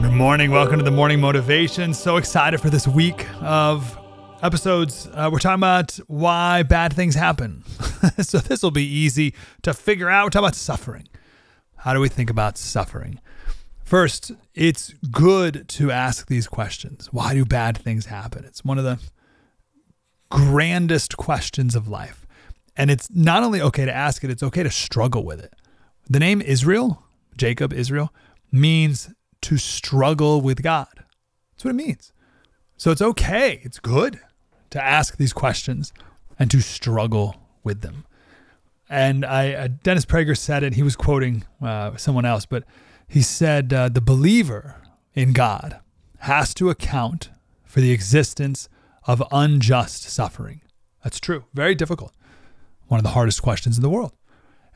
Good morning. Welcome to the Morning Motivation. So excited for this week of episodes. Uh, we're talking about why bad things happen. so this will be easy to figure out. We're talking about suffering. How do we think about suffering? First, it's good to ask these questions. Why do bad things happen? It's one of the grandest questions of life. And it's not only okay to ask it, it's okay to struggle with it. The name Israel, Jacob, Israel, means to struggle with God. That's what it means. So it's okay, it's good to ask these questions and to struggle with them. And I, uh, Dennis Prager said it. He was quoting uh, someone else, but he said uh, the believer in God has to account for the existence of unjust suffering. That's true. Very difficult. One of the hardest questions in the world.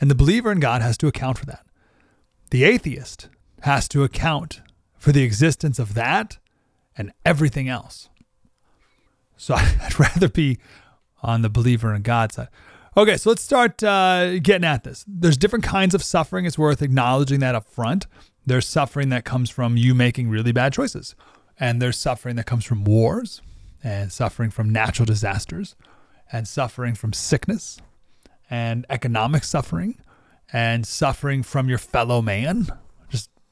And the believer in God has to account for that. The atheist has to account for the existence of that and everything else. So I'd rather be on the believer in God side. Okay, so let's start uh, getting at this. There's different kinds of suffering. It's worth acknowledging that up front. There's suffering that comes from you making really bad choices, and there's suffering that comes from wars, and suffering from natural disasters, and suffering from sickness, and economic suffering, and suffering from your fellow man,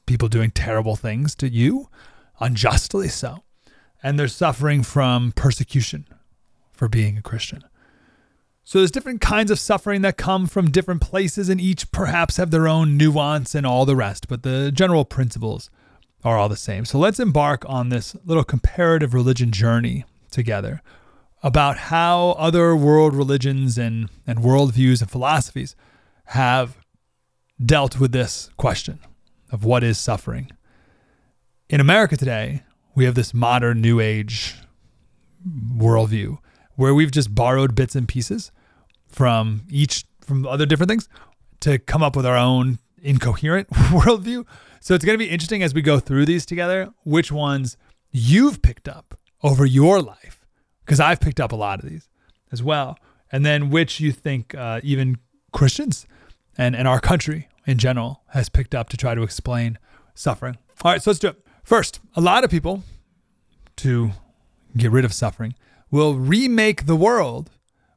people doing terrible things to you, unjustly so. And they're suffering from persecution for being a Christian. So there's different kinds of suffering that come from different places, and each perhaps have their own nuance and all the rest, but the general principles are all the same. So let's embark on this little comparative religion journey together about how other world religions and, and worldviews and philosophies have dealt with this question of what is suffering. In America today, we have this modern new age worldview where we've just borrowed bits and pieces from each from other different things to come up with our own incoherent worldview. So it's going to be interesting as we go through these together, which ones you've picked up over your life, because I've picked up a lot of these as well, and then which you think uh, even Christians and, and our country in general has picked up to try to explain suffering. All right, so let's do it. First, a lot of people, to get rid of suffering, will remake the world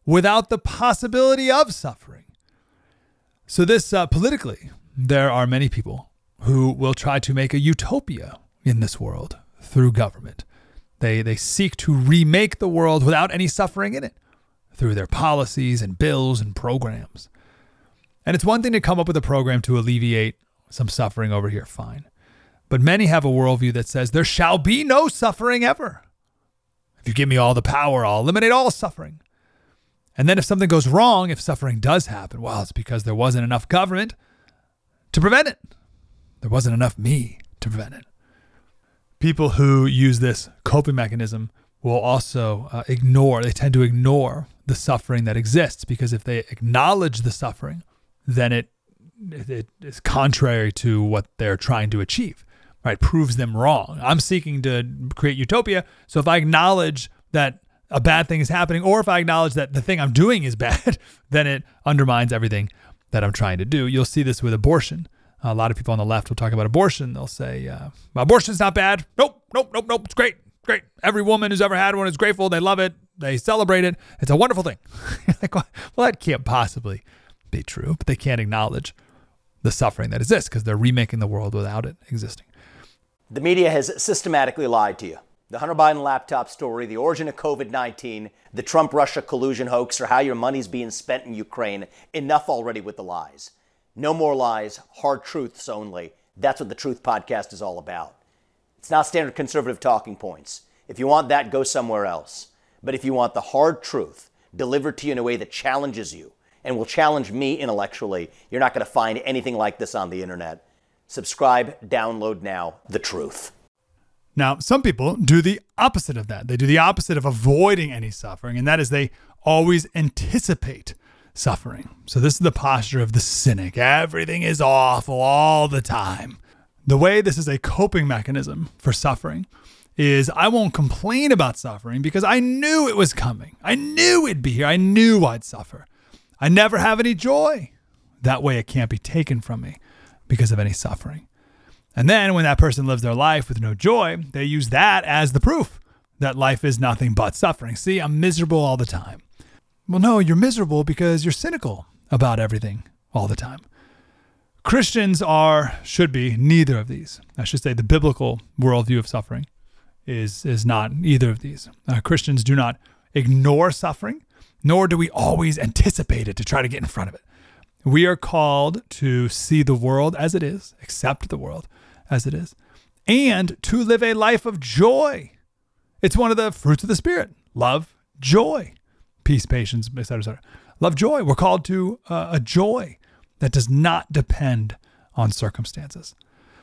without the possibility of suffering. So, this uh, politically, there are many people who will try to make a utopia in this world through government. They, they seek to remake the world without any suffering in it through their policies and bills and programs. And it's one thing to come up with a program to alleviate some suffering over here, fine. But many have a worldview that says there shall be no suffering ever. If you give me all the power, I'll eliminate all suffering. And then if something goes wrong, if suffering does happen, well, it's because there wasn't enough government to prevent it. There wasn't enough me to prevent it. People who use this coping mechanism will also uh, ignore, they tend to ignore the suffering that exists because if they acknowledge the suffering, then it, it is contrary to what they're trying to achieve right, proves them wrong. I'm seeking to create utopia. So if I acknowledge that a bad thing is happening, or if I acknowledge that the thing I'm doing is bad, then it undermines everything that I'm trying to do. You'll see this with abortion. A lot of people on the left will talk about abortion. They'll say, uh, abortion's not bad. Nope, nope, nope, nope. It's great, great. Every woman who's ever had one is grateful. They love it. They celebrate it. It's a wonderful thing. like, well, that can't possibly be true, but they can't acknowledge the suffering that exists because they're remaking the world without it existing. The media has systematically lied to you. The Hunter Biden laptop story, the origin of COVID 19, the Trump Russia collusion hoax, or how your money's being spent in Ukraine. Enough already with the lies. No more lies, hard truths only. That's what the Truth Podcast is all about. It's not standard conservative talking points. If you want that, go somewhere else. But if you want the hard truth delivered to you in a way that challenges you and will challenge me intellectually, you're not going to find anything like this on the internet. Subscribe, download now, The Truth. Now, some people do the opposite of that. They do the opposite of avoiding any suffering, and that is they always anticipate suffering. So, this is the posture of the cynic. Everything is awful all the time. The way this is a coping mechanism for suffering is I won't complain about suffering because I knew it was coming. I knew it'd be here. I knew I'd suffer. I never have any joy. That way, it can't be taken from me because of any suffering. And then, when that person lives their life with no joy, they use that as the proof that life is nothing but suffering. See, I'm miserable all the time. Well, no, you're miserable because you're cynical about everything all the time. Christians are, should be, neither of these. I should say the biblical worldview of suffering is, is not either of these. Uh, Christians do not ignore suffering, nor do we always anticipate it to try to get in front of it. We are called to see the world as it is, accept the world as it is, and to live a life of joy. It's one of the fruits of the Spirit love, joy, peace, patience, etc., etc. Love, joy. We're called to uh, a joy that does not depend on circumstances.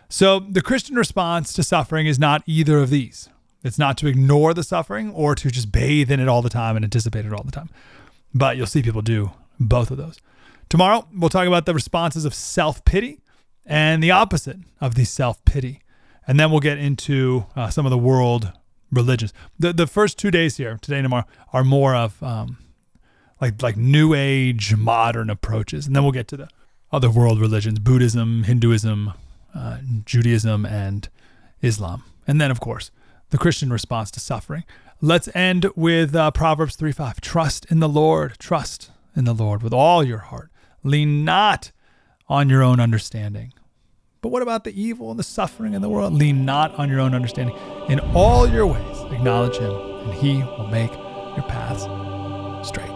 So the Christian response to suffering is not either of these. It's not to ignore the suffering or to just bathe in it all the time and anticipate it all the time. But you'll see people do both of those. Tomorrow, we'll talk about the responses of self pity and the opposite of the self pity. And then we'll get into uh, some of the world religions. The, the first two days here, today and tomorrow, are more of um, like, like new age modern approaches. And then we'll get to the other world religions Buddhism, Hinduism, uh, Judaism, and Islam. And then, of course, the Christian response to suffering. Let's end with uh, Proverbs 3 5. Trust in the Lord. Trust in the Lord with all your heart. Lean not on your own understanding. But what about the evil and the suffering in the world? Lean not on your own understanding. In all your ways, acknowledge Him, and He will make your paths straight.